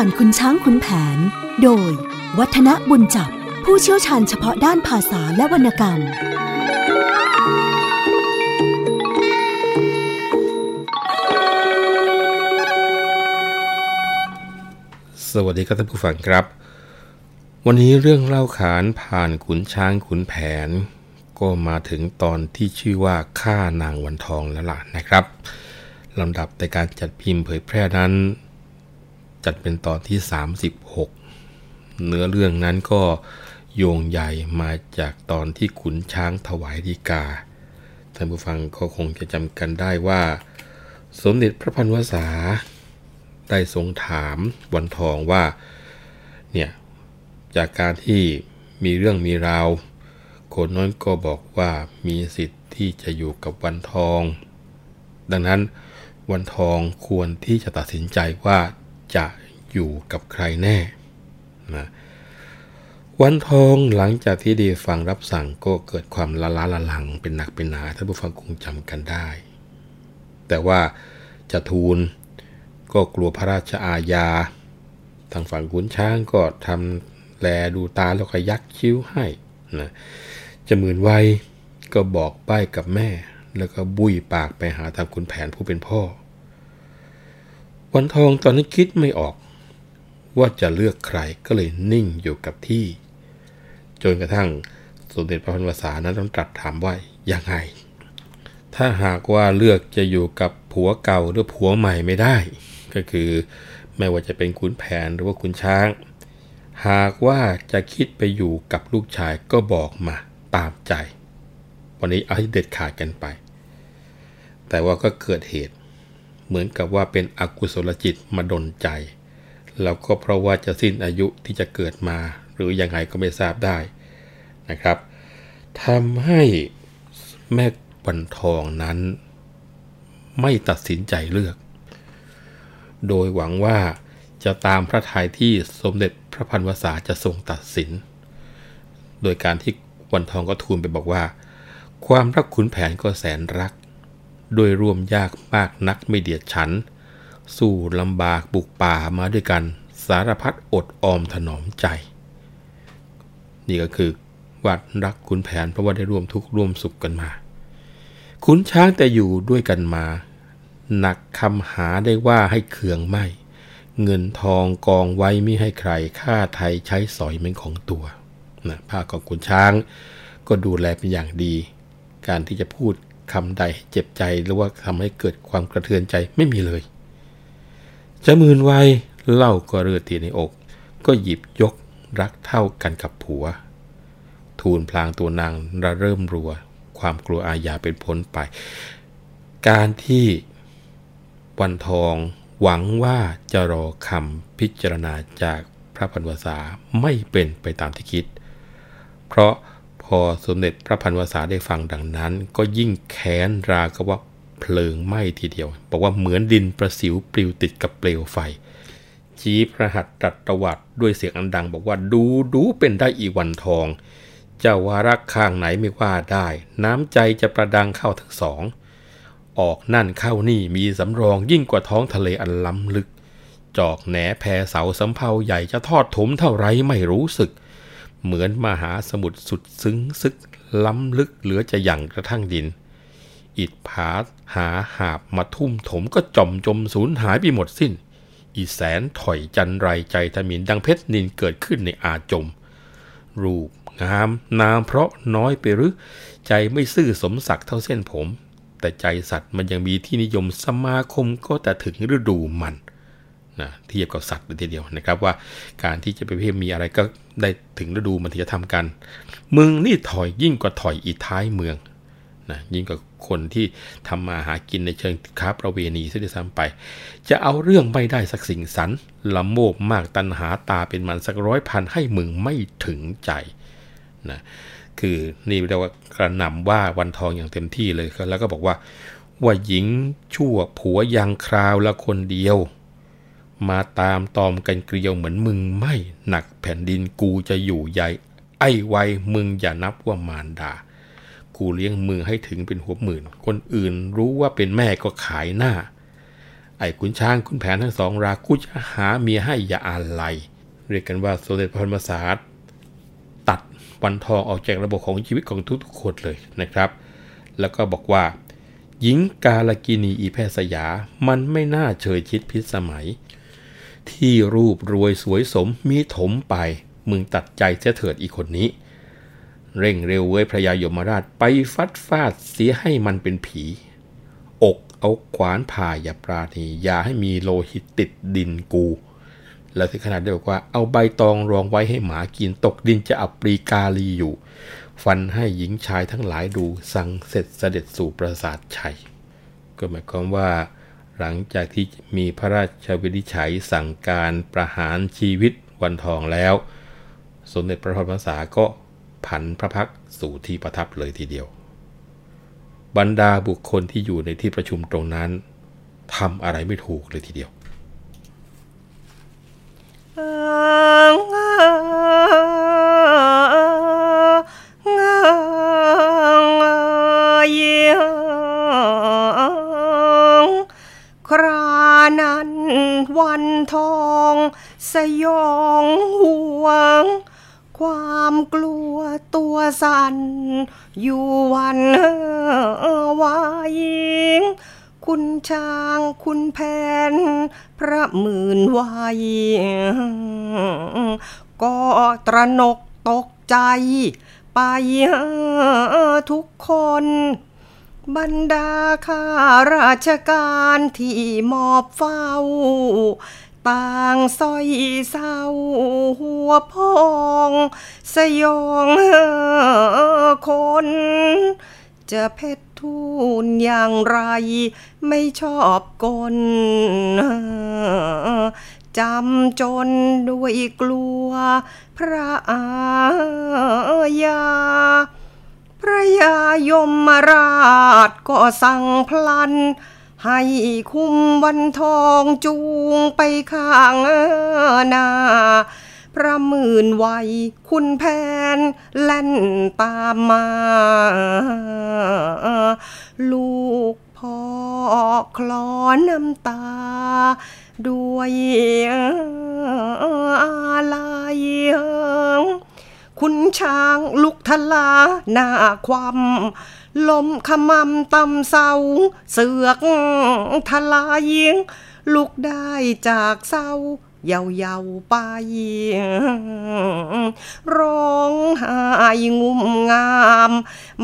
ผ่านคุณช้างคุณแผน โดย วัฒนบุญจับ ผู้เชี่ยวชาญเฉพาะด้านภาษาและวรรณกรรม สวัสดีครับท่านผู้ฟังครับ วันนี้เรื่องเล่าขานผ่านขุนช้างขุนแผน ก็มาถึงตอนที่ชื่อว่าฆ่านางวันทองแล้วล่ะนะครับลำดับในการจัดพิมพ์เผยแพร่นั้น จัดเป็นตอนที่ 36 เนื้อเรื่องนั้นก็โยงใหญ่มาจากตอนที่ขุนช้างถวายดีกา ท่านผู้ฟังก็คงจะจำกันได้ว่า สมเด็จพระพันวษา ได้ทรงถามวันทองว่า เนี่ย จากการที่มีเรื่องมีราวคนน้อยก็บอกว่ามีสิทธิ์ที่จะอยู่กับวันทอง ดังนั้นวันทองควรที่จะตัดสินใจว่า จะอยู่กับใครแน่นะวันทองหลังจากที่ด้ฟังรับสั่งก็เกิดความละล้าละหลังเป็นหนักเป็นหนาท่านผู้ฟังคงจำกันได้ แต่ว่าจะทูลก็กลัวพระราชอาญา ทางฝั่งขุนช้างก็ทำแลดูตาแล้วก็ยักคิ้วให้นะจะหมื่นไวก็บอกใบ้กับแม่ แล้วก็บุยปากไปหาทางขุนแผนผู้เป็นพ่อ วันทองตอนนี้คิดไม่ออก ว่าจะเลือกใครก็เลยนิ่งอยู่กับที่ จนกระทั่งสมเด็จพระพันวษานั้นต้องตรัสถามว่ายังไง ถ้าหากว่าเลือกจะอยู่กับผัวเก่าหรือผัวใหม่ไม่ได้ ก็คือไม่ว่าจะเป็นขุนแผนหรือว่าขุนช้าง หากว่าจะคิดไปอยู่กับลูกชายก็บอกมาตามใจ วันนี้เอาให้เด็ดขาดกันไป แต่ว่าก็เกิดเหตุ เหมือนกับว่าเป็นอกุศลจิตมาดนใจ แล้วก็เพราะว่าจะสิ้นอายุที่จะเกิดมา หรือยังไงก็ไม่ทราบได้นะครับทำให้แม่วันทองนั้น ไม่ตัดสินใจเลือก โดยหวังว่าจะตามพระทัยที่สมเด็จพระพันวษาจะทรงตัดสิน โดยการที่วันทองก็ทูลไปบอกว่า ความรักขุนแผนก็แสนรัก โดยร่วมยากมากนักไม่เดียดฉัน สู้ลำบากบุกป่ามาด้วยกัน สารพัดอดออมถนอมใจ นี่ก็คือวัดรักขุนแผนเพราะว่าได้ร่วมทุกข์ร่วมสุขกันมา ขุนช้างแต่อยู่ด้วยกันมา หนักคำหาได้ว่าให้เคืองไม่ เงินทองกองไว้ไม่ให้ใครค่าไทยใช้สอยเป็นของตัวนะภาคของขุนช้างก็ดูแลเป็นอย่างดี การที่จะพูด คำใดเจ็บใจหรือว่าทำให้เกิดความกระเทือนใจไม่มีเลย จะมืนไวเล่าก็เรือตีในอก ก็หยิบยกรักเท่ากันกับผัว ทูลพลางตัวนางระเริ่มรัว ความกลัวอาญาเป็นพ้นไป การที่วันทองหวังว่าจะรอคำพิจารณาจากพระพันวษาไม่เป็นไปตามที่คิด เพราะ พอสมเด็จพระพันวษาได้ฟังดังนั้น ก็ยิ่งแค้นรากว่าเพลิงไหม้ทีเดียว บอกว่าเหมือนดินประสิวปลิวติดกับเปลวไฟ ชี้พระหัตถ์ตรัสตวัดด้วยเสียงอันดัง บอกว่าดูดูเป็นได้อีวันทอง เจ้าวารักข้างไหนไม่ว่าได้ น้ำใจจะประดังเข้าทั้งสอง ออกนั่นเข้านี่มีสำรองยิ่งกว่าท้องทะเลอันล้ำลึก จอกแหนแพเสาสำเภาใหญ่จะทอดถมเท่าไรไม่รู้สึก เหมือนมหาสมุทรสุดซึ้งซึกล้ำลึกเหลือจะหยั่งกระทั่งดิน อิดผาหาหาบมาทุ่มถมก็จมจมสูญหายไปหมดสิ้น อีแสนถอยจันไรใจทมินดังเพชรนินเกิดขึ้นในอาจม รูปงามนามเพราะน้อยไปหรือ ใจไม่ซื่อสมศักดิ์เท่าเส้นผม แต่ใจสัตว์มันยังมีที่นิยมสมาคมก็แต่ถึงฤดูมัน นะเทียบกับสัตว์เลยทีเดียวนะครับว่าการที่จะไปเพิ่มมีอะไรก็ได้ถึงฤดูมันที่จะทำกัน มึงนี่ถอยยิ่งกว่าถอยอีท้ายเมืองนะยิ่งกว่าคนที่ทำมาหากินในเชิงค้าประเวณีซะด้วยซ้ำไป จะเอาเรื่องไม่ได้สักสิ่งสันละโมบมากตันหาตาเป็นมันสักร้อยพันให้มึงไม่ถึงใจนะคือนี่เรียกว่ากระหน่ำว่าวันทองอย่างเต็มที่เลยแล้วก็บอกว่า ว่าหญิงชั่วผัวยังคราวละคนเดียว มาตามตอมกันเกลียวเหมือนมึงไม่หนักแผ่นดินกูจะอยู่ใหญ่ ไอ้ไวมึงอย่านับว่ามารดา กูเลี้ยงมึงให้ถึงเป็นหัวหมื่น คนอื่นรู้ว่าเป็นแม่ก็ขายหน้า ไอ้ขุนช้างขุนแผนทั้งสองรากูจะหาเมียให้อย่าอะไรเรียกกันว่าสมเด็จพระมศาสตร์ตัดวันทองออกจากระบบของชีวิตของทุกๆคนเลยนะครับ แล้วก็บอกว่า หญิงกาลกินีอีแพทย์สยา มันไม่น่าเฉยชิดพิษสมัย ที่รูปรวยสวยสมมีถมไป มึงตัดใจเสียเถิดอีกคนนี้ เร่งเร็วเว้ยพระยายมราชไปฟัดฟาดเสียให้มันเป็นผี อกเอาขวานผ่าอย่าปราณีอย่าให้มีโลหิตติดดินกู แล้วที่ขนาดได้บอกว่าเอาใบตองรองไว้ให้หมากินตกดินจะอับปรีกาลีอยู่ ฟันให้หญิงชายทั้งหลายดูสั่งเสร็จเสด็จสู่ปราสาทชัย ก็หมายความว่า หลังจากที่มีพระราชวินิจฉัยสั่งการประหารชีวิตวันทองแล้ว สมเด็จพระพุทธภาษาก็ผันพระพักสู่ที่ประทับเลยทีเดียว บรรดาบุคคลที่อยู่ในที่ประชุมตรงนั้นทำอะไรไม่ถูกเลยทีเดียวค นันวันทอง สยองห่วง ความกลัวตัวสั่นอยู่วันวายงคุณช้างคุณแผน พระหมื่นวายก็ตระหนกตกใจ ไปทุกคน บรรดาข้าราชการที่มอบเฝ้า ต่างสอยเศร้าหัวพอง สยองคน จะเพชรทูลอย่างไรไม่ชอบกลจำจนด้วยกลัวพระอาญา ระยายมราชก็สั่งพลัน ให้คุมวันทองจูงไปข้างหน้าพระหมื่นวัยคุณแผนแล่นตามมา ลูกพ่อคลอน้ำตา ด้วยอะไร คุณช้างลุกทลาหน้าความลมขมำตำเศร้าเสือกทลายิงลุกได้จากเศร้าเยาเยาไปร้องไห้งุ่มงาม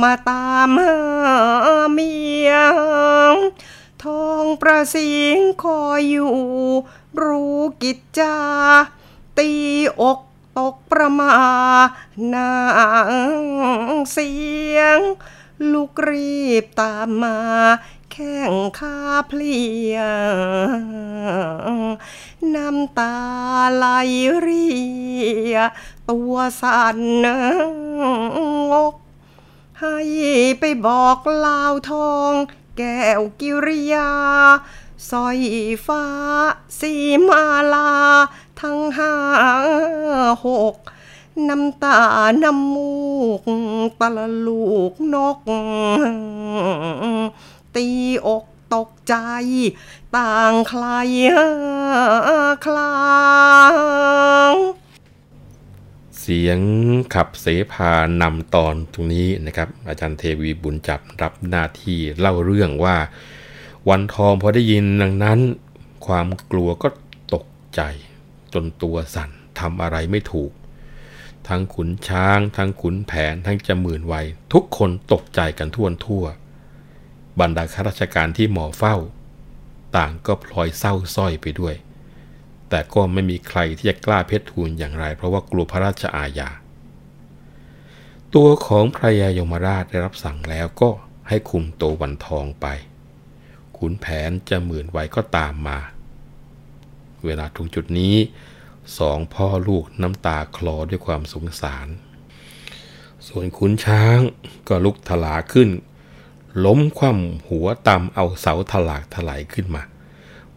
มาตามหาเมียทองประสิงคอยอยู่ รู้กิจจา ตีอก ตกประมานางเสียง ลูกรีบตามมา แข้งขาเพลียน้ำตาไหลเรีย ตัวสั่นงก ให้ไปบอกลาวทอง แก้วกิริยา สร้อยฟ้าสีมาลา ทั้งห้าหกน้ำตา น้ำมูก ตะละลูกนก ตีอกตกใจ ต่างใครคลางเสียงขับเสพานำตอนตรงนี้นะครับ อาจารย์เทวีบุญจับรับหน้าที่เล่าเรื่องว่า วันทองพอได้ยินดังนั้น ความกลัวก็ตกใจ จนตัวสั่นทำอะไรไม่ถูก ทั้งขุนช้าง ทั้งขุนแผน ทั้งจำหมื่นไวทุกคนตกใจกันทั่วทั่ว บรรดาข้าราชการที่หมอเฝ้า ต่างก็พลอยเศร้าสร้อยไปด้วย แต่ก็ไม่มีใครที่จะกล้าเพชรทูลอย่างไร เพราะว่ากลัวพระราชอาญา ตัวของพระยายมราชได้รับสั่งแล้วก็ให้คุมตัววันทองไป ขุนแผนจะหมื่นไว้ก็ตามมา เวลาถึงจุดนี้สองพ่อลูกน้ำตาคลอด้วยความสงสาร ส่วนขุนช้างก็ลุกถลาขึ้น ล้มคว่ำหัวตำเอาเสาถลากถลายขึ้นมา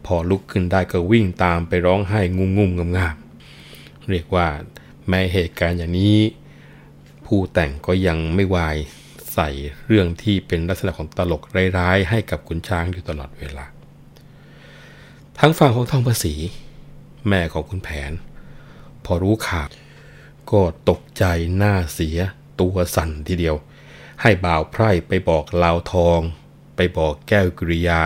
พอลุกขึ้นได้ก็วิ่งตามไปร้องไห้งุ่มงุ่มงามงามๆเรียกว่าแม้เหตุการณ์อย่างนี้ ผู้แต่งก็ยังไม่วาย ใส่เรื่องที่เป็นลักษณะของตลกร้ายๆ ให้กับขุนช้างอยู่ตลอดเวลา ทั้งฝั่งของทองประสีแม่ของคุณแผน พอรู้ข่าวก็ตกใจหน้าเสียตัวสั่นทีเดียว ให้บ่าวไพร่ไปบอกลาวทอง ไปบอกแก้วกริยา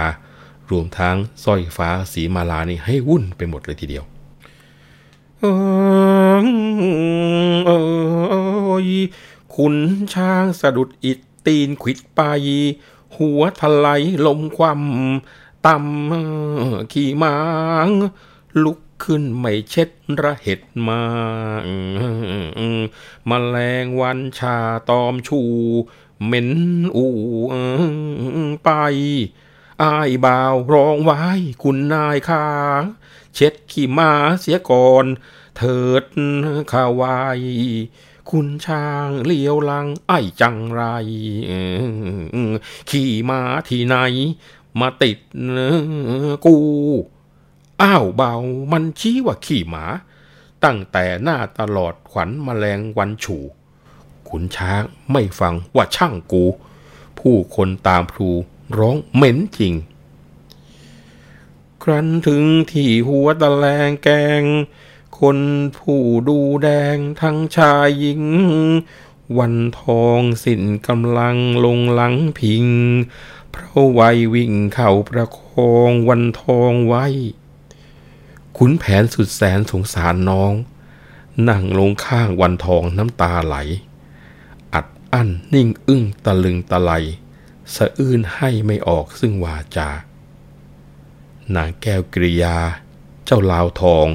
รวมทั้งสร้อยฟ้าสีมาลานี่ให้วุ่นไปหมดเลยทีเดียวเออเอย ขุนช้างสะดุดอิดตีนขวิดไปหัวทลายลมความต่ำขี่ม้าง ลุกขึ้นไม่เช็ดระเห็ดมามาแมลงวันชาตอมชู เหม็นอูไปอายบ่าวร้องไว้คุณนายข้าเช็ดขี้มาเสียก่อน เถิดข้าวาย คุณช้างเลี้ยวลัง ไอ้จังไรขี่มาที่ไหน มาติดกู อ้าวเบา มันชี้ว่าขี่หมา ตั้งแต่หน้าตลอดขวัญแมลงวันฉู่ขุนช้างไม่ฟังว่าช่างกู ผู้คนตามพลูร้องเหม็นจริง ครั้นถึงที่หัวตะแลงแกง คนผู้ดูแดงทั้งชายหญิง วันทองสินกำลังลงหลังพิง เพราะวัยวิ่งเข่าประคองวันทองไว้ ขุนแผนสุดแสนสงสารน้อง นั่งลงข้างวันทองน้ำตาไหล อัดอั้นนิ่งอึ้งตะลึงตะไลสะอื้นให้ไม่ออกซึ่งวาจา นางแก้วกริยา เจ้าลาวทอง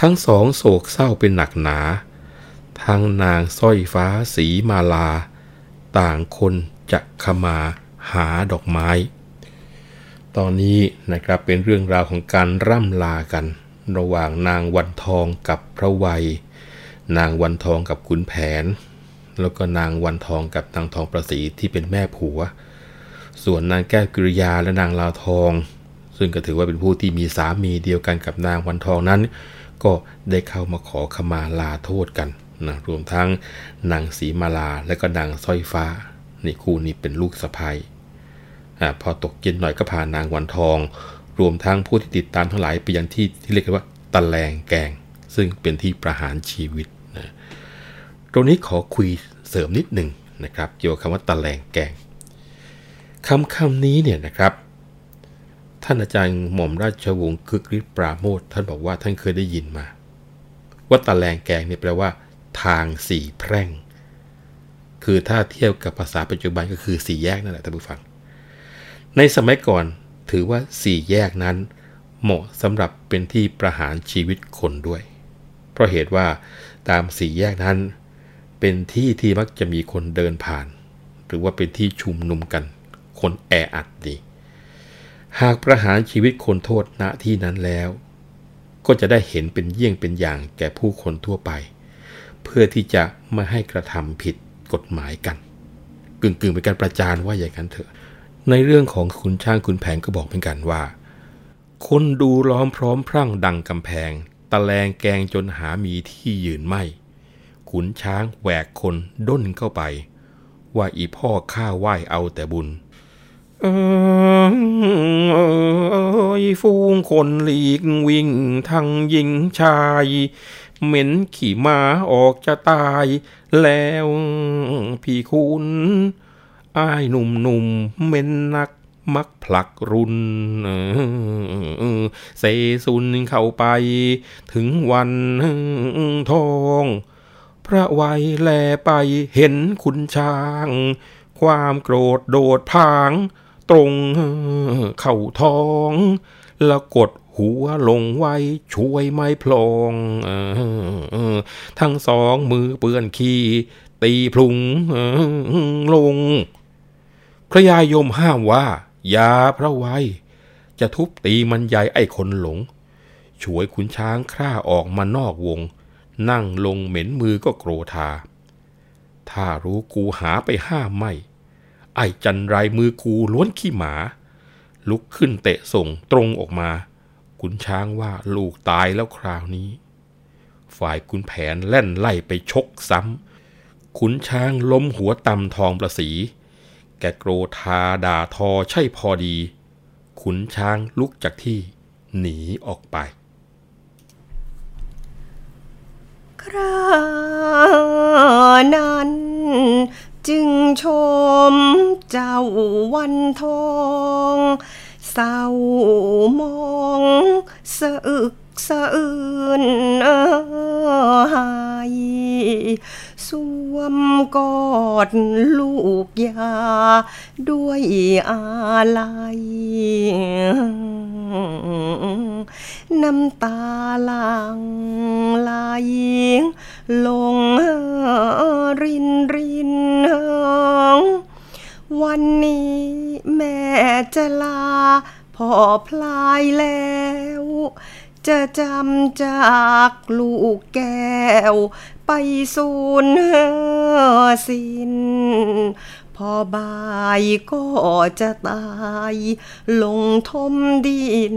ทั้งสองโศกเศร้าเป็นหนักหนา ทั้งนางสร้อยฟ้าสีมาลา ต่างคนจะขมาหาดอกไม้ ตอนนี้นะครับเป็นเรื่องราวของการร่ำลากัน ระหว่างนางวันทองกับพระวัย นางวันทองกับขุนแผน แล้วก็นางวันทองกับนางทองประสีที่เป็นแม่ผัว ส่วนนางแก้วกริยาและนางลาวทอง ซึ่งก็ถือว่าเป็นผู้ที่มีสามีเดียวกันกับนางวันทองนั้น ก็ได้เข้ามาขอขมาลาโทษกันนะรวมทั้งนางสีมาลาและก็นางสร้อยฟ้านี่คู่นี้เป็นลูกสะพ้ยอพอตกเย็นหน่อยก็พานางวันทอง รวมทั้งผู้ที่ติดตามทั้งหลายไปยังที่ที่เรียกว่าตะแลงแกง ซึ่งเป็นที่ประหารชีวิตนะตรงนี้ขอคุยเสริมนิดหนึ่งนะครับ เกี่ยวกับคำว่าตะแลงแกงคำคำนี้เนี่ยนะครับ ท่านอาจารย์หม่อมราชวงศ์คึกฤทธิ์ปราโมทท่านบอกว่าท่านเคยได้ยินมา ว่าตะแลงแกงเนี่ยแปลว่า ทางสี่แพร่ง คือถ้าเทียบกับภาษาปัจจุบันก็คือสี่แยกนั่นแหละท่านผู้ฟัง ในสมัยก่อนถือว่าสี่แยกนั้น เหมาะสำหรับเป็นที่ประหารชีวิตคนด้วย เพราะเหตุว่าตามสี่แยกนั้น เป็นที่ที่มักจะมีคนเดินผ่าน หรือว่าเป็นที่ชุมนุมกัน คนแออัดดี หากประหารชีวิตคนโทษณที่นั้นแล้ว ก็จะได้เห็นเป็นเยี่ยงเป็นอย่างแก่ผู้คนทั่วไป เพื่อที่จะไม่ให้กระทำผิดกฎหมายกัน กึ่งๆเป็นการประจานว่าอย่างนั้นเถอะ ในเรื่องของคุณช่างคุณแผนก็บอกเหมือนกันว่า คนดูล้อมพร้อมพรั่งดังกำแพง ตะแลงแกงจนหามีที่ยืนไม่ ขุนช้างแหวกคนด้นเข้าไป ว่าอีพ่อข้าไหว้เอาแต่บุญ เอยฟูงคนหลีกวิ่งทั้งหญิงชาย เหม็นขี่ม้าออกจะตายแล้วพี่คุณอ้ายหนุ่มหนุ่มเหม็นนักมักผลักรุนเซซุนเข้าไป ถึงวันทอง พระไวยแลไปเห็นคุณช้าง ความโกรธโดดพาง ตรง เข่าท้อง แล้วกดหัวลงไว้ช่วยไม่พลองทั้งสองมือเปื้อนขี้ตีพลุงลง พระยายมห้ามว่า อย่าพระไว้ จะทุบตีมันใหญ่ไอ้คนหลง ช่วยขุนช้างคร่าออกมานอกวง นั่งลงเหม็นมือก็โกรธา ถ้ารู้กูหาไปห้ามไม่ ไอ้จันไรมือกูล้วนขี้หมา ลุกขึ้นเตะส่งตรงออกมาขุนช้างว่าลูกตายแล้วคราวนี้ ฝ่ายขุนแผนแล่นไล่ไปชกซ้ำขุนช้างล้มหัวตำทองประสี แกโกรธาด่าทอใช่พอดี ขุนช้างลุกจากที่หนีออกไป ครานั้น จึงชมเจ้าวันทองเศร้ามองสะอึกสะอื้นเออหาย สวมกอดลูกยา ด้วยอาลัยน้ำตาหลังไหลลงรินรินวันนี้แม่จะลาพ่อพลายแล้วจะจำจากลูกแก้ว ไปสูญสิ้น พอบายก็จะตายลงทมดิน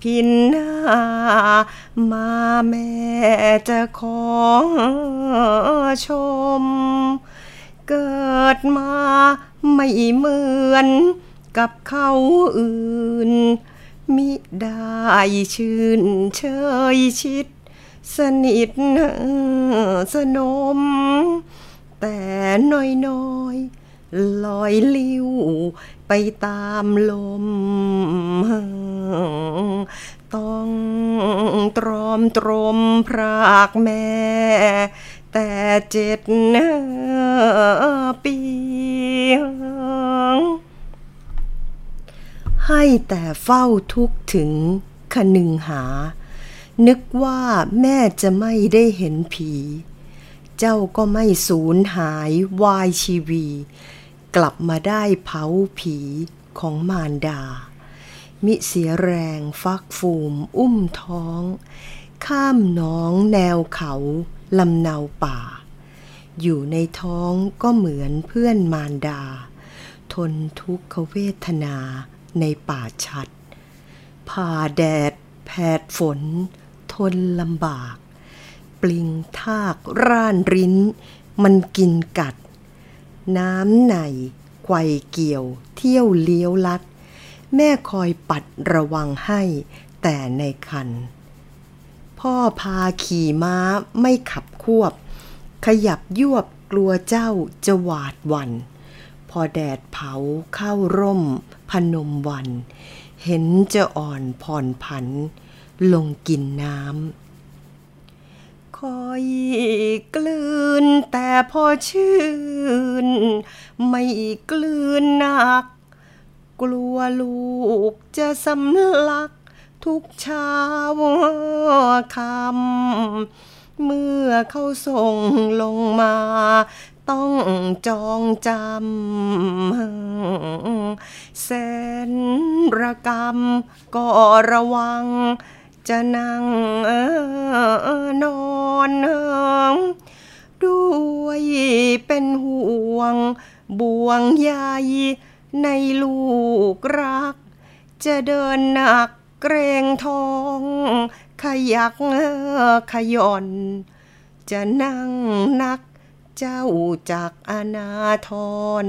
พินหน้ามาแม่จะขอชม เกิดมาไม่เหมือนกับเขาอื่นมิได้ชื่นเชยชิด สนิทสนม แต่น้อยน้อยๆลอยลิ้วไปตามลม ต้องตรอมตรมพรากแม่ แต่เจ็ดปีให้แต่เฝ้าทุกถึงคนึงหา นึกว่าแม่จะไม่ได้เห็นผี เจ้าก็ไม่สูญหายวายชีวี กลับมาได้เผาผีของมารดา มิเสียแรงฟักฟูมอุ้มท้อง ข้ามน้องแนวเขาลำเนาป่า อยู่ในท้องก็เหมือนเพื่อนมารดา ทนทุกขเวทนาในป่าชัดผ่าแดดแผดฝน ทนลำบาก ปลิงทากร่านริ้น มันกินกัด น้ำไหนไกวเกี่ยว เที่ยวเลี้ยวลัด แม่คอยปัดระวังให้ แต่ในคัน พ่อพาขี่ม้าไม่ขับควบ ขยับยวบกลัวเจ้าจะหวาดวันพอแดดเผาเข้าร่มพนมวัน เห็นจะอ่อนผ่อนผัน ลงกินน้ำคอยกลืนแต่พอชื่น ไม่กลืนหนัก กลัวลูกจะสำลักทุกเช้าคำเมื่อเขาส่งลงมาต้องจองจำแสนระกรรมก็ระวัง จะนั่งเอ่อนอนด้วยเป็นห่วงบ่วงใยในลูกรัก จะเดินหนักเกรงทอง ขยักขย่อน จะนั่งนักเจ้าจากอนาทร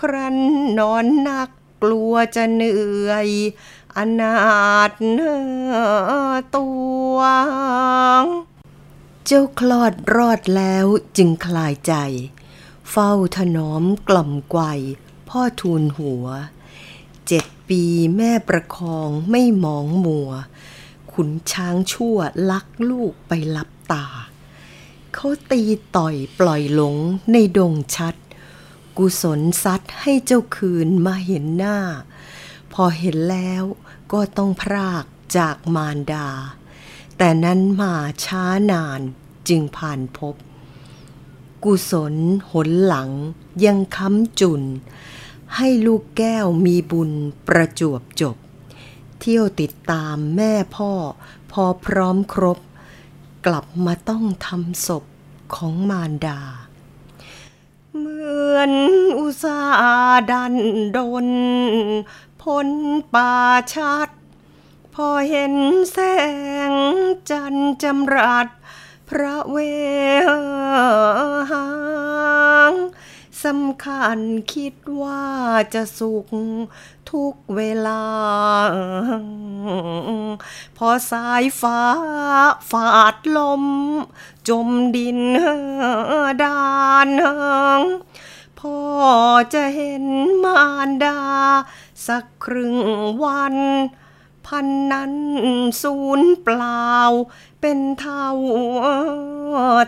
ครั้นนอนนักกลัวจะเหนื่อย อนาถตัวเจ้าคลอดรอดแล้วจึงคลายใจ เฝ้าถนอมกล่อมไกวพ่อทูลหัว เจ็ดปีแม่ประคองไม่มองมัว ขุนช้างชั่วลักลูกไปลับตา เขาตีต่อยปล่อยหลงในดงชัด กุศลซัดให้เจ้าคืนมาเห็นหน้า พอเห็นแล้วก็ต้องพรากจากมารดา แต่นั้นมาช้านานจึงผ่านพบ กุศลหนหลังยังค้ำจุน ให้ลูกแก้วมีบุญประจวบจบ เที่ยวติดตามแม่พ่อพอพร้อมครบ กลับมาต้องทำศพของมารดาเหมือนอุตสาดันดน พ้นป่าชัด พอเห็นแสงจันทร์จำรัด พระเวหางสสำคัญคิดว่าจะสุขทุกเวลา พอสายฟ้าฝาดลม จมดินดาน พ่อจะเห็นมารดา สักครึ่งวัน พันนั้นสูญเปล่า เป็นเท่า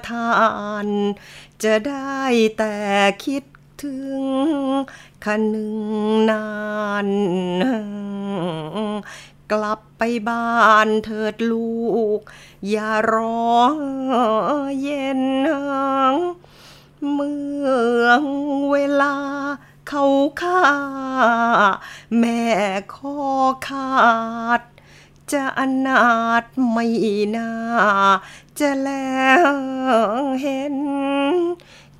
ทาน จะได้แต่คิดถึงคนึงนาน กลับไปบ้านเถิดลูก อย่ารอเย็น เมื่อเวลาเขาฆ่า แม่คอขาด จะอนาถไม่น่า จะแลเห็น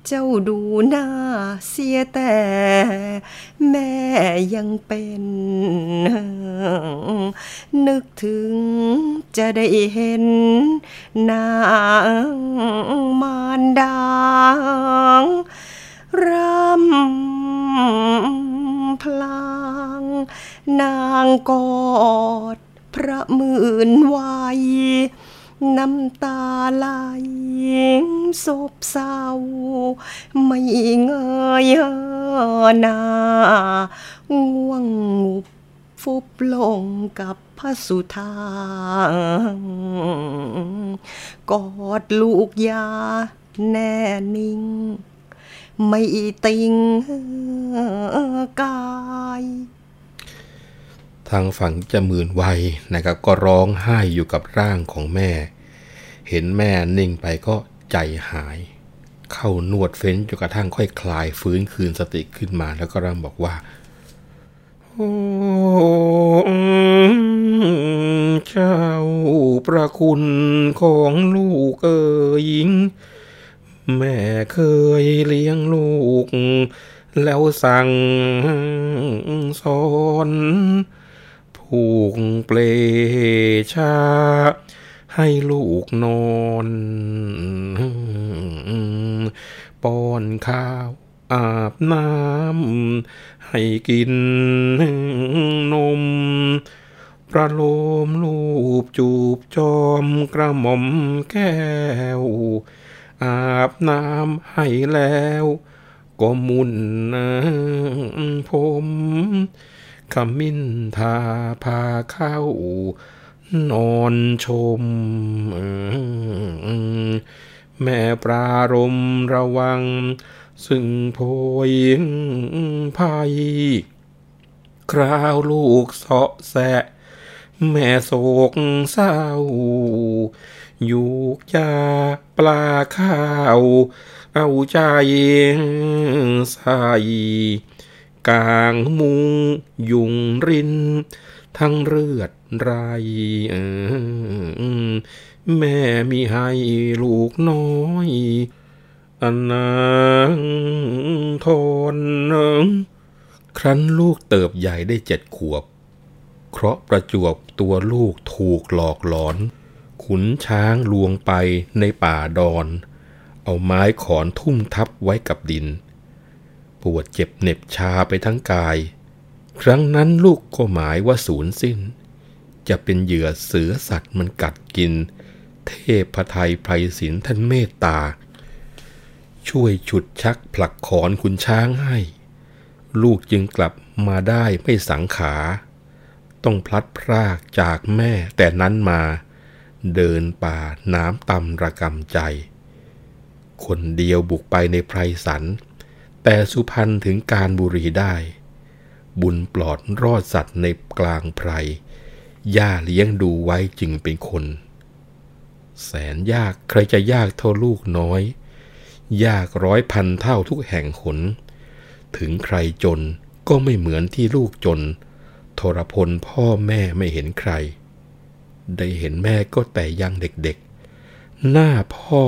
เจ้าดูหน้าเสียแต่ แม่ยังเป็น นึกถึงจะได้เห็นนางมารดารำพลาง นางกอดพระหมื่นวัย น้ำตาไหลซบเศร้า ไม่เงยหน้าง่วง ngu บฟุบลงกับพระสุธากอดลูกยาแน่นิ่ง ไม่ติงกาย ทางฝั่งจะมื่นวัยนะครับก็ร้องไห้อยู่กับร่างของแม่ เห็นแม่นิ่งไปก็ใจหาย เข้านวดเฟ้นจนกระทั่งค่อยคลายฟื้นคืนสติขึ้นมาแล้วก็ร่ำบอกว่าโอ้เจ้าประคุณของลูกเอ๋ยแม่เคยเลี้ยงลูก แล้วสั่งสอน ผูกเปลชา ให้ลูกนอนป้อนข้าวอาบน้ำให้กินนม ประโลมลูบจูบจอมกระหม่อมแก้ว อาบน้ำให้แล้ว ก็มุนผม ขมิ้นทาพาเข้า นอนชม แม่ปรารมระวัง ซึ่งโพยภัยคราวลูกเสาะแสะ แม่โศกเศร้า อยู่ยาปลาข้าว เอาใจใส่ กลางมุง ยุงริน ทั้งเลือดไรแม่มีให้ลูกน้อยอันนางทนครั้นลูกเติบใหญ่ได้เจ็ดขวบเพราะประจวบตัวลูกถูกหลอกหลอน ขุนช้างลวงไปในป่าดอน เอาไม้ขอนทุ่มทับไว้กับดิน ปวดเจ็บเหน็บชาไปทั้งกาย ครั้งนั้นลูกก็หมายว่าสูญสิ้น จะเป็นเหยื่อเสือสัตว์มันกัดกิน เทพไทยไพรศิลท่านเมตตา ช่วยฉุดชักผลักขอนขุนช้างให้ ลูกจึงกลับมาได้ไม่สังขา ต้องพลัดพรากจากแม่แต่นั้นมา เดินป่าน้ำตำระกำใจ คนเดียวบุกไปในไพรสัน แต่สุพรรณถึงการบุรีได้ บุญปลอดรอดสัตว์ในกลางไพรย่าเลี้ยงดูไว้จึงเป็นคน แสนยากใครจะยากเท่าลูกน้อย ยากร้อยพันเท่าทุกแห่งหนถึงใครจนก็ไม่เหมือนที่ลูกจน ทรพลพ่อแม่ไม่เห็นใคร ได้เห็นแม่ก็แต่ยังเด็กๆ หน้าพ่อ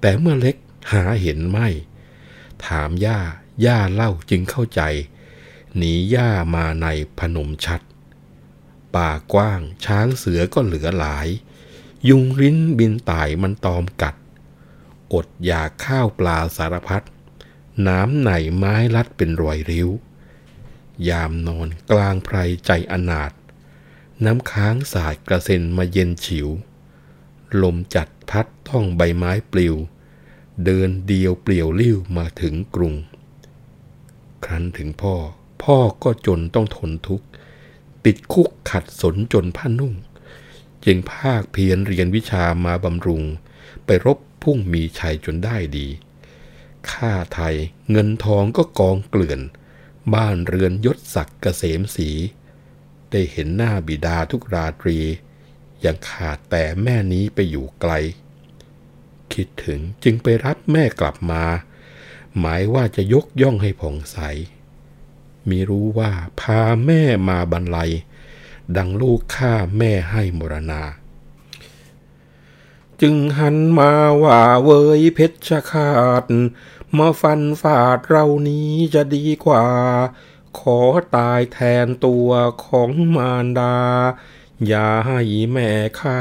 แต่เมื่อเล็กหาเห็นไม่ ถามย่า ย่าเล่าจึงเข้าใจ หนีย่ามาในพนมชัด ป่ากว้างช้างเสือก็เหลือหลาย ยุงริ้นบินต่ายมันตอมกัด อดอยากข้าวปลาสารพัด น้ำไหนไม้ลัดเป็นรอยริ้ว ยามนอนกลางไพรใจอนาถน้ำค้างสาดกระเซ็นมาเย็นฉิว ลมจัดพัดต้องใบไม้ปลิว เดินเดียวเปลี่ยวลิ้วมาถึงกรุง ครั้นถึงพ่อ พ่อก็จนต้องทนทุกข์ ติดคุกขัดสนจนผ้านุ่ง จึงภาคเพียรเรียนวิชามาบำรุง ไปรบพุ่งมีชัยจนได้ดี ค่าไทยเงินทองก็กองเกลื่อน บ้านเรือนยศศักดิ์เกษมสี ได้เห็นหน้าบิดาทุกราตรี ยังขาดแต่แม่นี้ไปอยู่ไกล คิดถึงจึงไปรับแม่กลับมา หมายว่าจะยกย่องให้ผ่องใส มีรู้ว่าพาแม่มาบรรลัย ดังลูกข้าแม่ให้มรณา จึงหันมาว่าเวยเพชรขาดมาฟันฝาดเรานี้จะดีกว่า ขอตายแทนตัวของมารดา อย่าให้แม่ข้า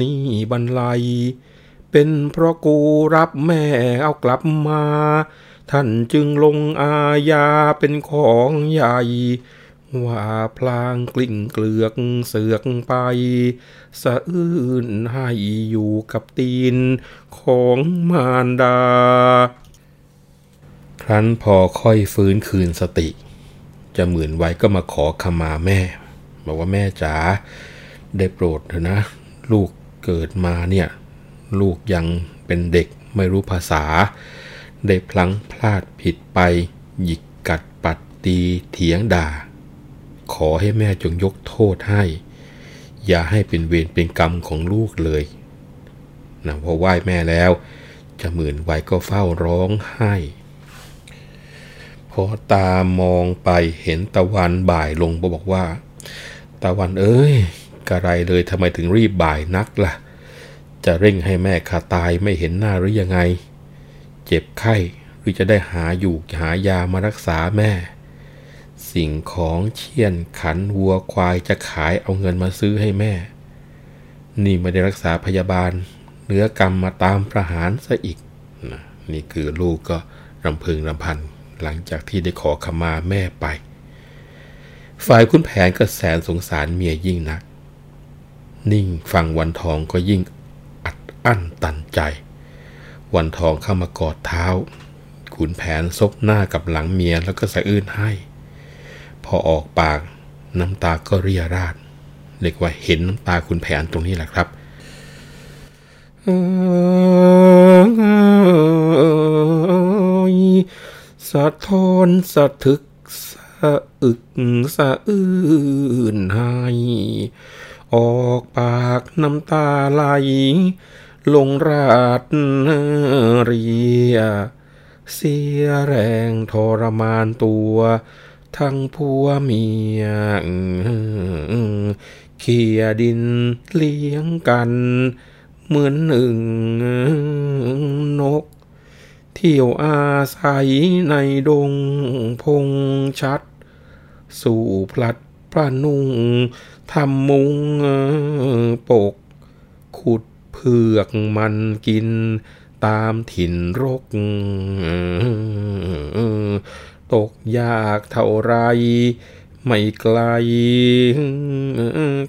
นี่บรรลัย เป็นเพราะกูรับแม่เอากลับมา ท่านจึงลงอาญาเป็นของใหญ่ ว่าพลางกลิ่งเกลือกเสือกไป สะอื้นให้อยู่กับตีนของมารดา ครั้นพอค่อยฟื้นคืนสติ จะหมื่นไว้ก็มาขอขมาแม่ บอกว่าแม่จ๋าได้โปรดเถอะนะ ลูกเกิดมาเนี่ย ลูกยังเป็นเด็กไม่รู้ภาษา ได้พลั้งพลาดผิดไปหยิกกัดปัดตีเถียงด่า ขอให้แม่จงยกโทษให้ อย่าให้เป็นเวรเป็นกรรมของลูกเลยนะพอไหว้แม่แล้วจะหมื่นไว้ก็เฝ้าร้องไห้พอตามองไปเห็นตะวันบ่ายลงบอกว่า ตะวันเอ้ยกระไรเลยทำไมถึงรีบบ่ายนักละ่ะ จะเร่งให้แม่ข้าตายไม่เห็นหน้าหรือยังไง เจ็บไข้หรือจะได้หาอยู่หายามารักษาแม่ สิ่งของเชี่ยนขันวัวควายจะขายเอาเงินมาซื้อให้แม่ นี่ไม่ได้รักษาพยาบาล เนื้อกรรมมาตามประหารซะอีกนะนี่คือลูกก็รำพึงรำพันหลังจากที่ได้ขอขมาแม่ไป ฝ่ายคุณแผนก็แสนสงสารเมียยิ่งนัก นิ่งฟังวันทองก็ยิ่ง อั้นตันใจ วันทองเข้ามากอดเท้า ขุนแผนซบหน้ากับหลังเมียแล้วก็สะอื้นให้ พอออกปากน้ำตาก็เรียราดเรียกว่าเห็นน้ำตาคุณแผนตรงนี้แหละครับสะท้อนสะทึกสะอึกสะอื้นให้ออกปากน้ำตาไหล ลงราดเรีย เสียแรงทรมานตัว ทั้งผัวเมียเขียดินเลี้ยงกัน เหมือนหนึ่งนก เที่ยวอาศัยในดงพงชัด สู่พลัดพระนุ่งทำมุงปก ขุด เผือกมันกินตามถิ่นรก ตกยากเท่าไร ไม่ไกล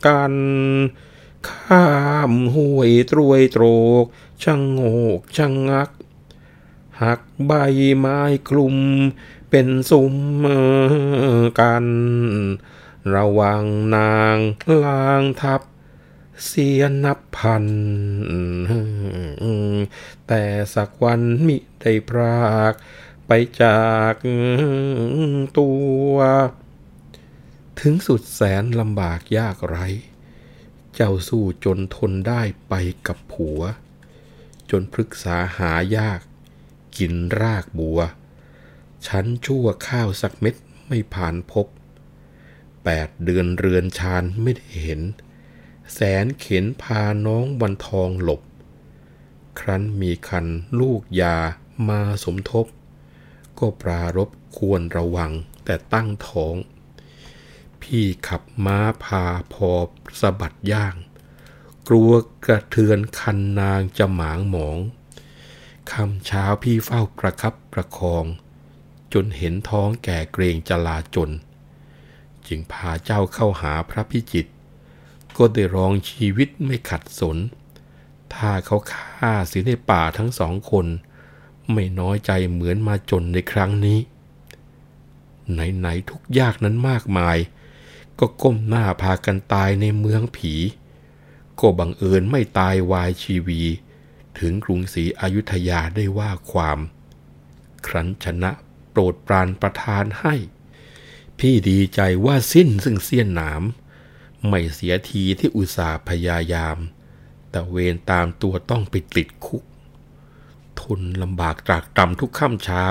กัน ข้ามห้วยตรวยโตรกช่างโงกช่างงัก หักใบไม้คลุมเป็นซุ้มกัน ระวังนางลางทับ เสียนับพัน แต่สักวันมิได้พราก ไปจากตัว ถึงสุดแสนลำบากยากไร เจ้าสู้จนทนได้ไปกับผัว จนพฤกษาหายาก กินรากบัว ฉันชั่วข้าวสักเม็ดไม่ผ่านพบ แปดเดือนเรือนชานไม่ได้เห็น แสนเข็นพาน้องวันทองหลบ ครั้นมีคันลูกยามาสมทบ ก็ปรารบควรระวังแต่ตั้งท้อง พี่ขับม้าพาพอสะบัดย่าง กลัวกระเทือนคันนางจะหมางหมองคำเช้าพี่เฝ้าประคับประคอง จนเห็นท้องแก่เกรงจะลาจน จึงพาเจ้าเข้าหาพระพิจิตร ก็ได้ร้องชีวิตไม่ขัดสน ถ้าเขาฆ่าเสียในป่าทั้งสองคน ไม่น้อยใจเหมือนมาจนในครั้งนี้ ไหนๆทุกยากนั้นมากมาย ก็ก้มหน้าพากันตายในเมืองผี ก็บังเอิญไม่ตายวายชีวี ถึงกรุงศรีอยุธยาได้ว่าความ ครั้นชนะโปรดปรานประทานให้ พี่ดีใจว่าสิ้นซึ่งเสี้ยนหนาม ไม่เสียทีที่อุตส่าห์พยายาม แต่เวรตามตัวต้องไปติดคุก ทนลำบากตรากตรำทุกค่ำเช้า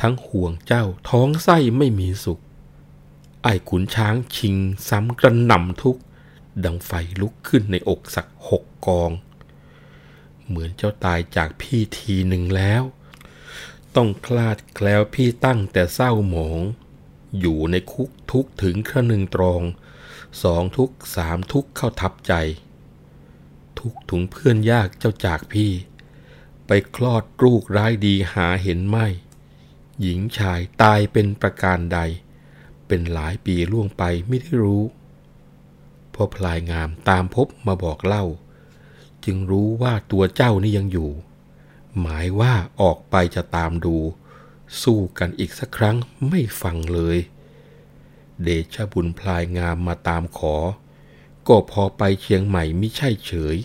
ทั้งห่วงเจ้าท้องไส้ไม่มีสุข ไอ้ขุนช้างชิงซ้ำกระหน่ำทุก ดังไฟลุกขึ้นในอกสักหกกอง เหมือนเจ้าตายจากพี่ทีหนึ่งแล้ว ต้องคลาดแคล้วพี่ตั้งแต่เศร้าหมอง อยู่ในคุกทุกถึงคระหนึ่งตรอง สองทุกสามทุกเข้าทับใจ ทุกถุงเพื่อนยากเจ้าจากพี่ ไปคลอดลูกร้ายดีหาเห็นไม่ หญิงชายตายเป็นประการใด เป็นหลายปีล่วงไปไม่ได้รู้ พอพลายงามตามพบมาบอกเล่า จึงรู้ว่าตัวเจ้านี่ยังอยู่ หมายว่าออกไปจะตามดู สู้กันอีกสักครั้งไม่ฟังเลย เดชบุญพลายงามมาตามขอ ก็พอไปเชียงใหม่ไม่ใช่เฉย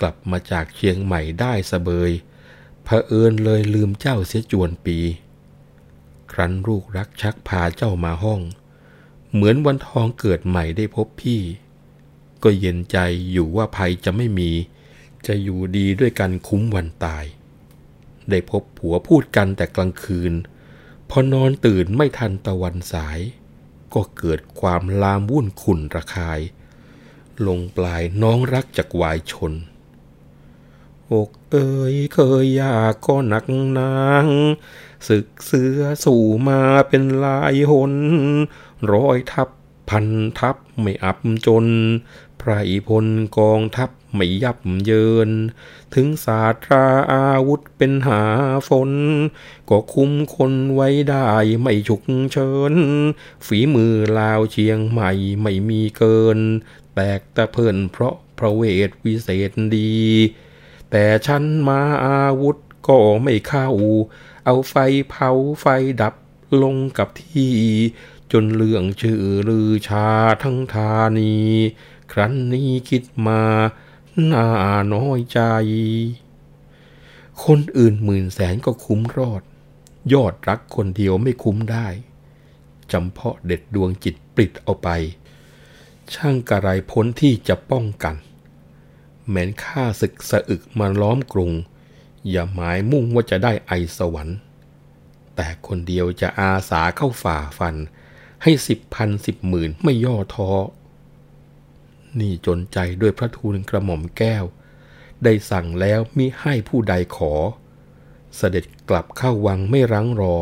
กลับมาจากเชียงใหม่ได้สะเบยเผอิญเลยลืมเจ้าเสียจวนปี ครั้นลูกรักชักพาเจ้ามาห้อง เหมือนวันทองเกิดใหม่ได้พบพี่ ก็เย็นใจอยู่ว่าภัยจะไม่มี จะอยู่ดีด้วยกันคุ้มวันตาย ได้พบผัวพูดกันแต่กลางคืน พอนอนตื่นไม่ทันตะวันสาย ก็เกิดความลามวุ่นขุ่นระคาย ลงปลายน้องรักจากวายชน อกเอ่ยเคยอยากก็หนักนางศึกเสือสู่มาเป็นลายหน ร้อยทับพันทับไม่อับจนไพรพลกองทัพ ไม่ยับเยิน ถึงศาสตราอาวุธเป็นหาฝน ก็คุมคนไว้ได้ไม่ฉุกเฉินฝีมือลาวเชียงใหม่ไม่มีเกิน แตกตะเพิ่นเพราะพระเวทวิเศษดี แต่ฉันมาอาวุธก็ไม่เข้า เอาไฟเผาไฟดับลงกับที่จนเรื่องชื่อลือชาทั้งธานี ครั้นนี้คิดมา น่าน้อยใจ คนอื่นหมื่นแสนก็คุ้มรอด ยอดรักคนเดียวไม่คุ้มได้จำเพาะเด็ดดวงจิตปลิดเอาไป ช่างกระไรพ้นที่จะป้องกันแม้นข้าศึกสะอึกมาล้อมกรุง อย่าหมายมุ่งว่าจะได้ไอสวรรค์ แต่คนเดียวจะอาสาเข้าฝ่าฟัน ให้สิบพันสิบหมื่นไม่ย่อท้อ นี่จนใจด้วยพระทูลกระหม่อมแก้ว ได้สั่งแล้วมิให้ผู้ใดขอ เสด็จกลับเข้าวังไม่รั้งรอ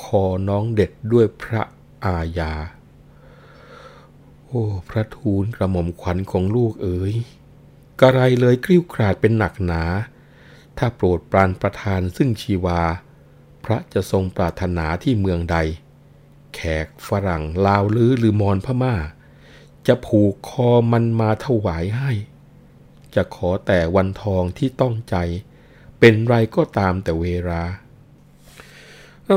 คอน้องเด็ดด้วยพระอาญา โอ้ พระทูลกระหม่อมขวัญของลูกเอ๋ยกระไรเลยกริ้วกราดเป็นหนักหนา ถ้าโปรดปรานประทานซึ่งชีวา พระจะทรงปรารถนาที่เมืองใด แขกฝรั่งลาวลือหรือมอญพม่า จะผูกคอมันมาถวายให้ จะขอแต่วันทองที่ต้องใจ เป็นไรก็ตามแต่เวลาอ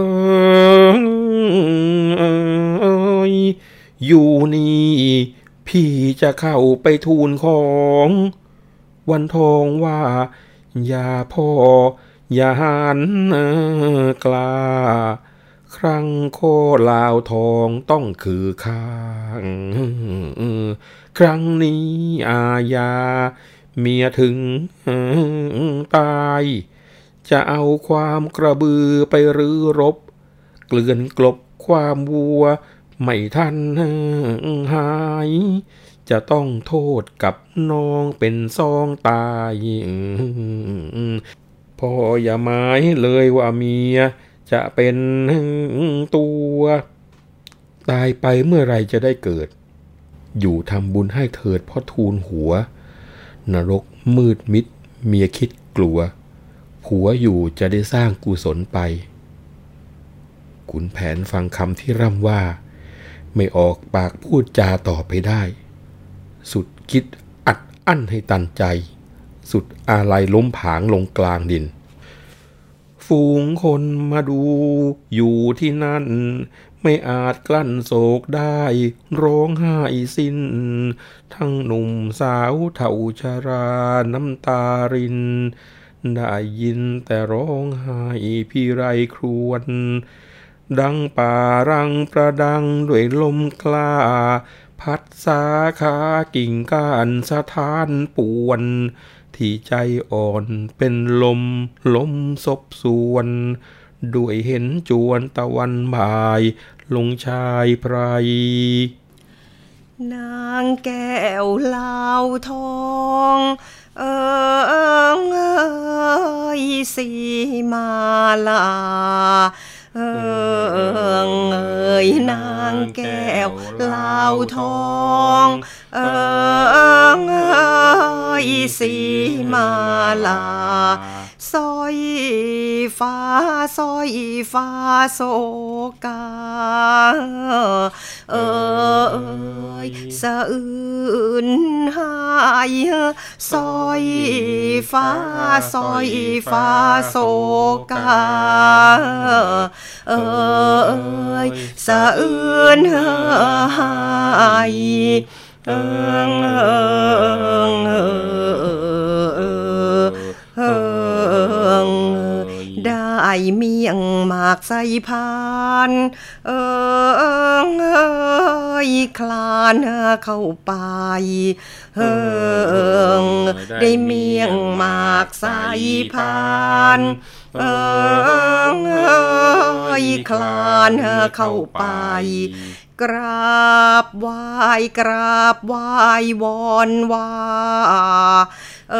ยอยู่นี่ พี่จะเข้าไปทูลของ วันทองว่า อย่าพ่อ อย่าหันกล้า ครั้งโคลาวทองต้องคือข้างครั้งนี้อาญา เมียถึงตาย จะเอาความกระบือไปรื้อรบ เกลื่อนกลบความวัว ไม่ทันหาย จะต้องโทษกับน้องเป็นซองตายพ่ออย่าหมายเลยว่าเมีย จะเป็นตัวตายไปเมื่อไรจะได้เกิด อยู่ทำบุญให้เถิดพ่อทูลหัว นรกมืดมิด เมียคิดกลัว ผัวอยู่จะได้สร้างกุศลไป ขุนแผนฟังคำที่ร่ำว่า ไม่ออกปากพูดจาต่อไปได้ สุดคิดอัดอั้นให้ตันใจ สุดอาลัยล้มผางลงกลางดิน ฝูงคนมาดูอยู่ที่นั่น ไม่อาจกลั้นโศกได้ ร้องไห้สิ้น ทั้งหนุ่มสาวเท่าชาราน้ำตาริน ได้ยินแต่ร้องไห้พี่ไรครวน ดังป่ารังประดังด้วยลมกล้า พัดสาขากิ่งก้านสะท้านป่วน ที่ใจอ่อนเป็นลมลมศพสวนด้วยเห็นจวนตะวันบ่าย ลงชายไพรนางแก้วลาวทอง เอิงเอยสีมาลา เอิงเอยนางแก้วลาวทองเอิงเอยสีมาลาสร้อยฟ้าสร้อยฟ้าโศกาเอยสะ องได้เมียงหมากใส่พานเอิงเอยคลานเข้าไปเอิงได้เมียงหมากใส่พานเอิงเอยคลานเข้าไปกราบไหว้กราบไหว้วอนว่า เอ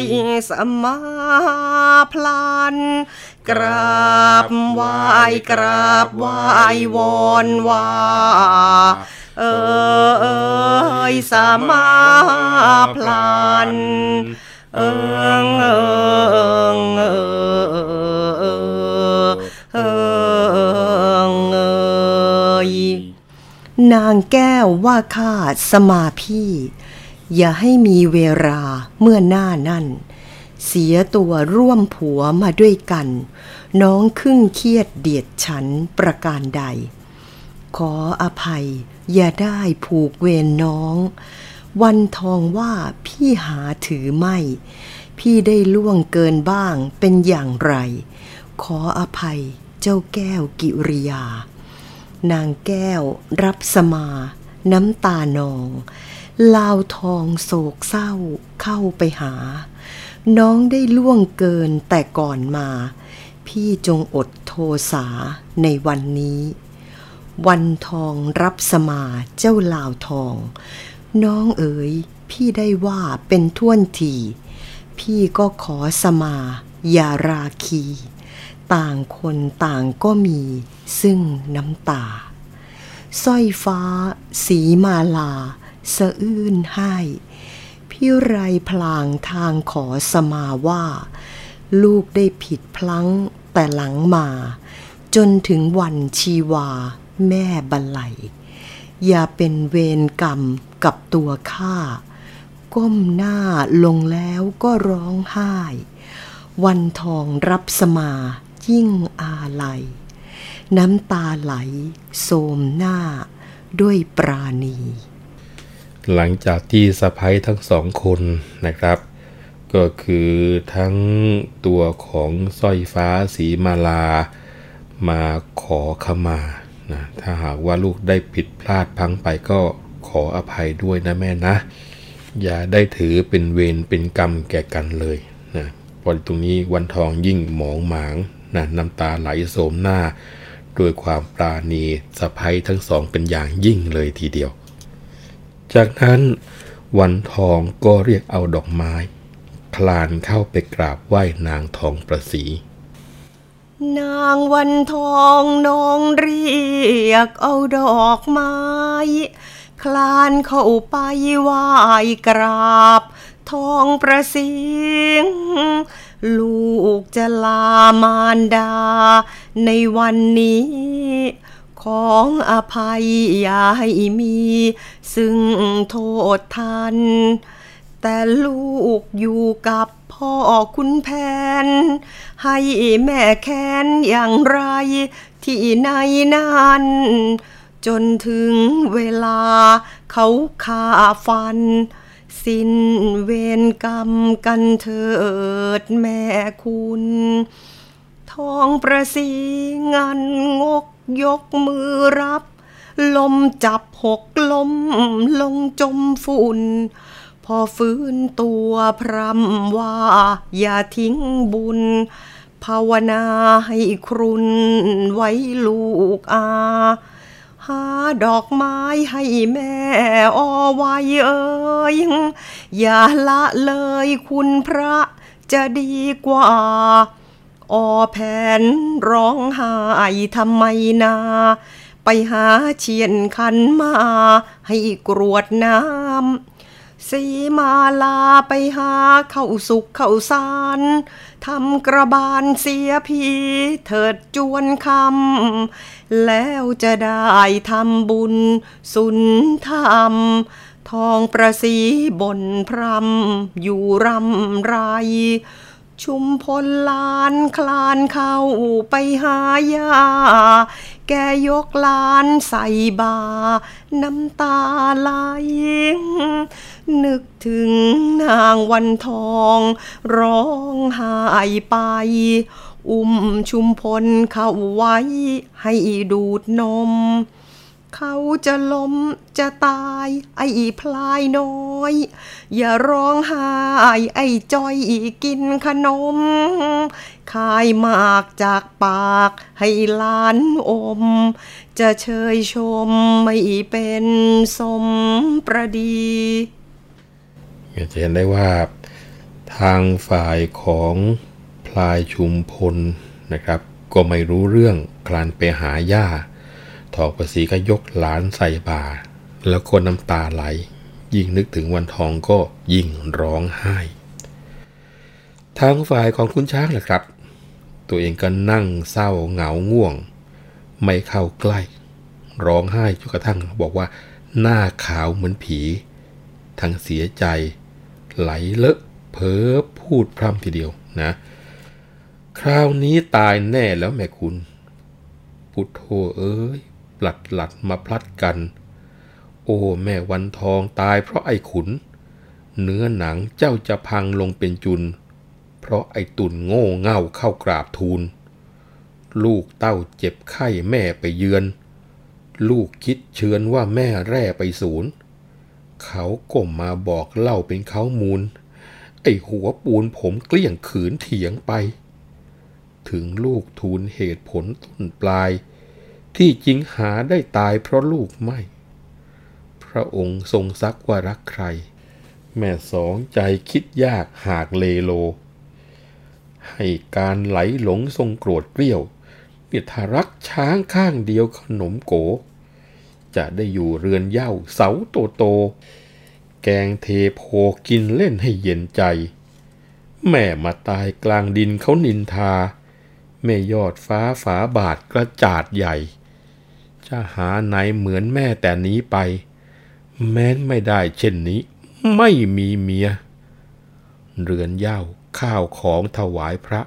ยสมาพลัน กราบไหวกราบไหววอนว่าเอยสมาพลัน เอิงเอิงเอิงเอิงเอนางแก้วว่าข้าสมาพี่ อย่าให้มีเวลาเมื่อหน้านั่น เสียตัวร่วมผัวมาด้วยกัน น้องครึ่งเครียดเดียดฉันประการใด ขออภัย อย่าได้ผูกเวรน้อง วันทองว่าพี่หาถือไม่ พี่ได้ล่วงเกินบ้างเป็นอย่างไร ขออภัยเจ้าแก้วกิริยา นางแก้วรับสมา น้ำตานอง ลาวทองโศกเศร้าเข้าไปหา น้องได้ล่วงเกินแต่ก่อนมา พี่จงอดโทสาในวันนี้ วันทองรับสมาเจ้าลาวทอง น้องเอ๋ยพี่ได้ว่าเป็นท่วนทีพี่ก็ขอสมาอย่าราคี ต่างคนต่างก็มีซึ่งน้ำตาสร้อยฟ้า สีมาลา สะอื้นให้พี่ไรพลางทางขอสมาว่า ลูกได้ผิดพลั้งแต่หลังมา จนถึงวันชีวาแม่บันไลอย่าเป็นเวรกรรมกับตัวข้า ก้มหน้าลงแล้วก็ร้องไห้ วันทองรับสมายิ่งอาลัย น้ำตาไหล โสมหน้าด้วยปราณี หลังจากที่สะพ้ยทั้งสองคนนะครับ ก็คือทั้งตัวของสร้อยฟ้าสีมาลา มาขอขมานะถ้าหากว่าลูกได้ผิดพลาดพังไปก็ขออภัยด้วยนะแม่นะ อย่าได้ถือเป็นเวรเป็นกรรมแก่กันเลยนะพอตรงนี้วันทองยิ่งหมองหมางนะน้ำตาไหลโสมหน้า ด้วยความปราณีสะพ้ยทั้งสองเป็นอย่างยิ่งเลยทีเดียว จากนั้นวันทองก็เรียกเอาดอกไม้ คลานเข้าไปกราบไหว้นางทองประสี นางวันทองน้องเรียกเอาดอกไม้ คลานเข้าไปไหว้กราบ ทองประสิงลูกจะลามารดาในวันนี้ ของอภัยอย่าให้มี ซึ่งโทษทัน แต่ลูกอยู่กับพ่อคุณแผน ให้แม่แค้นอย่างไรที่ในนั้นจนถึงเวลาเขาฆ่าฟัน สิ้นเวรกรรมกันเถิดแม่คุณทองประสีงานงก ยกมือรับ ลมจับหกลมลงจมฝุ่น พอฟื้นตัวพรำว่า อย่าทิ้งบุญ ภาวนาให้ครุนไว้ลูกอาหาดอกไม้ให้แม่อไว้เอ่ยอย่าละเลยคุณพระจะดีกว่า อแผนร้องไห้ทำไมนา ไปหาเชียนขันมา ให้กรวดน้ำสีมาลาไปหาเข้าสุกเข้าสารทำกระบาลเสียพีเถิดจวนคำแล้วจะได้ทำบุญสุนธรรม ทองประสีบนพรำอยู่รำไร ชุมพลลานคลานเข้าไปหายา แกยกลานใส่บา น้ำตาไหลนึกถึงนางวันทอง ร้องไห้ไป อุ้มชุมพลเข้าไว้ให้ดูดนม เขาจะล้มจะตาย ไอ้พลายน้อย อย่าร้องไห้ไอ้จ้อยกินขนม คายหมากจากปากให้หลานอม จะเชยชมไม่เป็นสมประดีจะเห็นได้ว่าทางฝ่ายของพลายชุมพลนะครับ ก็ไม่รู้เรื่องคลานไปหาย่า ทองประสีก็ยกหลานใส่บาแล้วก็น้ำตาไหล ยิ่งนึกถึงวันทองก็ยิ่งร้องไห้ ทางฝ่ายของคุณช้างแหละครับ ตัวเองก็นั่งเศร้าเหงาง่วง ไม่เข้าใกล้ ร้องไห้จนกระทั่งบอกว่า หน้าขาวเหมือนผี ทั้งเสียใจ ไหลเลอะเพ้อพูดพร่ำทีเดียวนะ คราวนี้ตายแน่แล้วแม่คุณ พุทโธเอ้ย หลัดหลัดมาพลัดกัน โอ้แม่วันทองตายเพราะไอ้ขุน เนื้อหนังเจ้าจะพังลงเป็นจุน เพราะไอ้ตุ่นโง่เง่าเข้ากราบทูล ลูกเต้าเจ็บไข้แม่ไปเยือน ลูกคิดเชือนว่าแม่แร่ไปศูนย์ เขาก้มมาบอกเล่าเป็นเขามูล ไอ้หัวปูนผมเกลี้ยงขืนเถียงไป ถึงลูกทูลเหตุผลต้นปลาย ที่จริงหาได้ตายเพราะลูกไม่ พระองค์ทรงซักว่ารักใคร แม่สองใจคิดยากหากเลโล ให้การไหลหลงทรงโกรธเกลี้ยวเปียทารักช้างข้างเดียวขนมโก จะได้อยู่เรือนเย้าเสาโตโต แกงเทโพกินเล่นให้เย็นใจ แม่มาตายกลางดินเขานินทาแม่ยอดฟ้าฝาบาทกระจาดใหญ่ จะหาไหนเหมือนแม่แต่นี้ไป แม้นไม่ได้เช่นนี้ ไม่มีเมีย เรือนเย้าข้าวของถวายพระ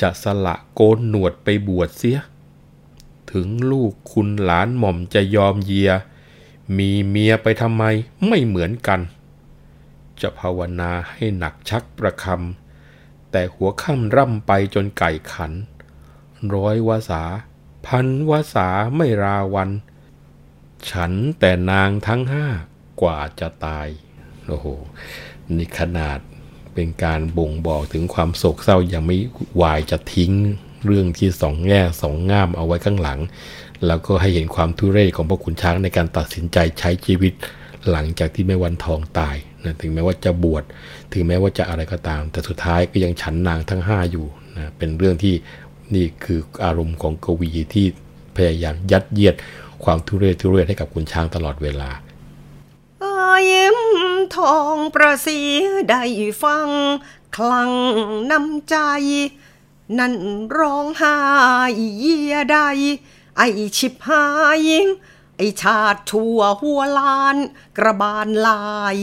จะสละโกนหนวดไปบวชเสีย ถึงลูกคุณหลานหม่อมจะยอมเยีย มีเมียไปทำไมไม่เหมือนกัน จะภาวนาให้หนักชักประคำแต่หัวค่ำร่ำไปจนไก่ขัน ร้อยวาสา พันวสาไม่ราวัน ฉันแต่นางทั้งห้ากว่าจะตาย โอ้โห นี่ขนาดเป็นการบ่งบอกถึงความโศกเศร้ายังไม่วายจะทิ้งเรื่องที่สองแง่สองง่ามเอาไว้ข้างหลัง แล้วก็ให้เห็นความทุเรศของพวกขุนช้างในการตัดสินใจใช้ชีวิต หลังจากที่แม่วันทองตายนะถึงแม้ว่าจะบวชถึงแม้ว่าจะอะไรก็ตาม แต่สุดท้ายก็ยังฉันนางทั้งห้าอยู่นะเป็นเรื่องที่ นี่คืออารมณ์ของกวีที่พยายามยัดเยียดความทุเรศทุเรศให้กับขุนช้างตลอดเวลาอายิ้มทองประสีได้ฟัง คลังน้ำใจ นั่นร้องไห้เยียใด ไอชิบหายไอชาติทั่วหัวลาน กระบาลลาย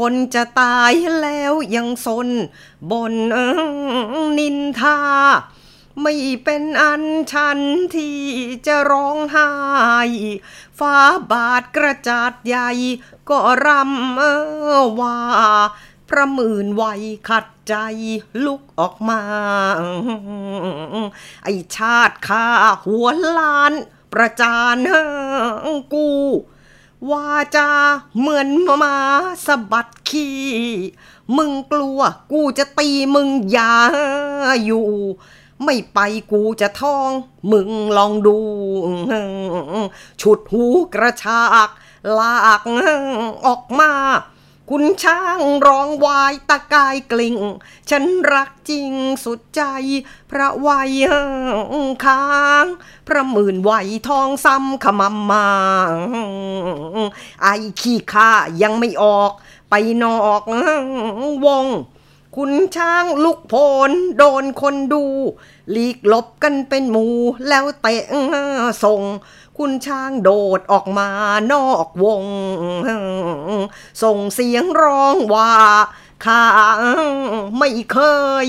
คนจะตายแล้วยังสนบนนินทา ไม่เป็นอันฉันที่จะร้องไห้ ฟ้าบาทกระจาดใหญ่ก็รำเออว่าพระหมื่นวัยขัดใจลุกออกมา ไอชาติข้าหัวล้าน ประจานกู ว่าจะเหมือนมาสะบัดขี้มึงกลัวกูจะตีมึงอย่าอยู่ ไม่ไปกูจะท้อง มึงลองดู ฉุดหูกระชาก ลากออกมา คุณช้างร้องวายตะกายกลิ่ง ฉันรักจริงสุดใจ พระวัยค้าง พระหมื่นวัยทองซ้ำขมำมา ไอ้ขี้ข้ายังไม่ออก ไปนอกวง คุณช้างลุกโพนโดนคนดู หลีกลบกันเป็นหมูแล้วเตะส่ง คุณช้างโดดออกมานอกวง ส่งเสียงร้องว่าข้าไม่เคย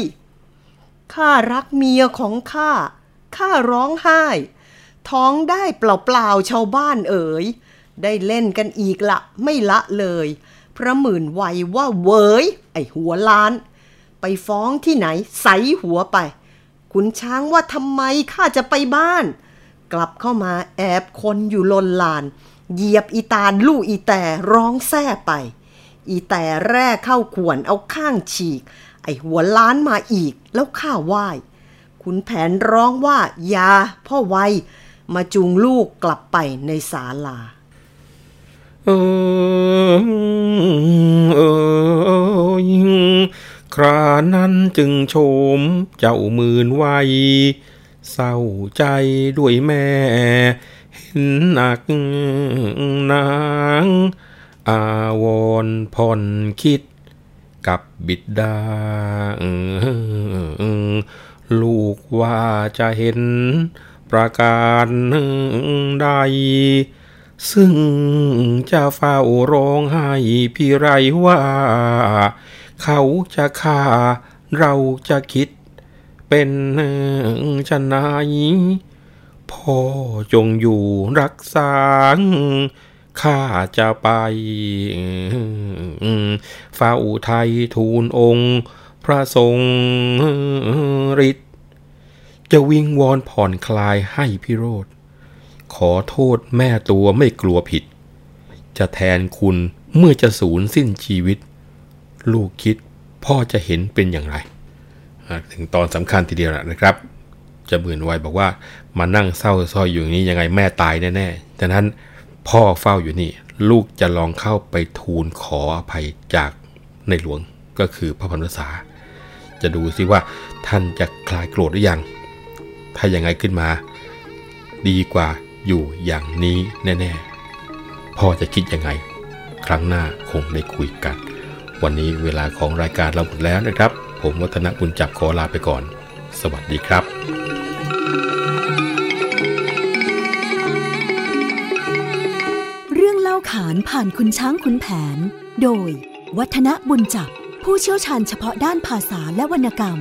ข้ารักเมียของข้า ข้าร้องไห้ ท้องได้เปล่าๆชาวบ้านเอ๋ย ได้เล่นกันอีกละไม่ละเลย พระหมื่นวัยว่าเวยไอหัวล้าน ไปฟ้องที่ไหนใสหัวไป คุณช้างว่าทำไมข้าจะไปบ้าน กลับเข้ามาแอบคนอยู่ลนลาน เหยียบอีตาลลู่อีแต่ร้องแซ่ไป อีแต่แร่เข้าขวนเอาข้างฉีก ไอหัวล้านมาอีกแล้วข้าไหว้คุณแผนร้องว่า ยา พ่อไวมาจูงลูกกลับไปในศาลาเออเออยิงครานั้นจึงโฉมเจ้ามื่นไว เศร้าใจด้วยแม่ เห็นหนักนาง อาวรณ์ผ่อนคิดกับบิดา ลูกว่าจะเห็นประการใด ซึ่งจะเฝ้าร้องไห้พี่ไรว่า เขาจะฆ่าเราจะคิด เป็นชนายพ่อจงอยู่รักษาข้าจะไปเฝ้าไทยทูลองค์ พระทรงฤทธิ์จะวิงวอนผ่อนคลายให้พิโรธ ขอโทษแม่ตัวไม่กลัวผิด จะแทนคุณเมื่อจะสูญสิ้นชีวิต ลูกคิดพ่อจะเห็นเป็นอย่างไร ถึงตอนสำคัญทีเดียวนะครับ จะหมือนไวัยบอกว่ามานั่งเศร้าซอยอยู่นี้ยังไงแม่ตายแน่ๆดังนั้นพ่อเฝ้าอยู่นี่ ลูกจะลองเข้าไปทูลขออภัยจากในหลวงก็คือพระพันษา จะดูซิว่าท่านจะคลายโกรธหรือยัง ถ้ายังไงขึ้นมา ดีกว่าอยู่อย่างนี้แน่ๆ พ่อจะคิดยังไง ครั้งหน้าคงได้คุยกัน วันนี้เวลาของรายการเราหมดแล้วนะครับ ผมวัฒนบุญจับขอลาไปก่อน สวัสดีครับเรื่องเล่าขานผ่านคุณช้างคุณแผน โดย วัฒนบุญจับ ผู้เชี่ยวชาญเฉพาะด้านภาษาและวรรณกรรม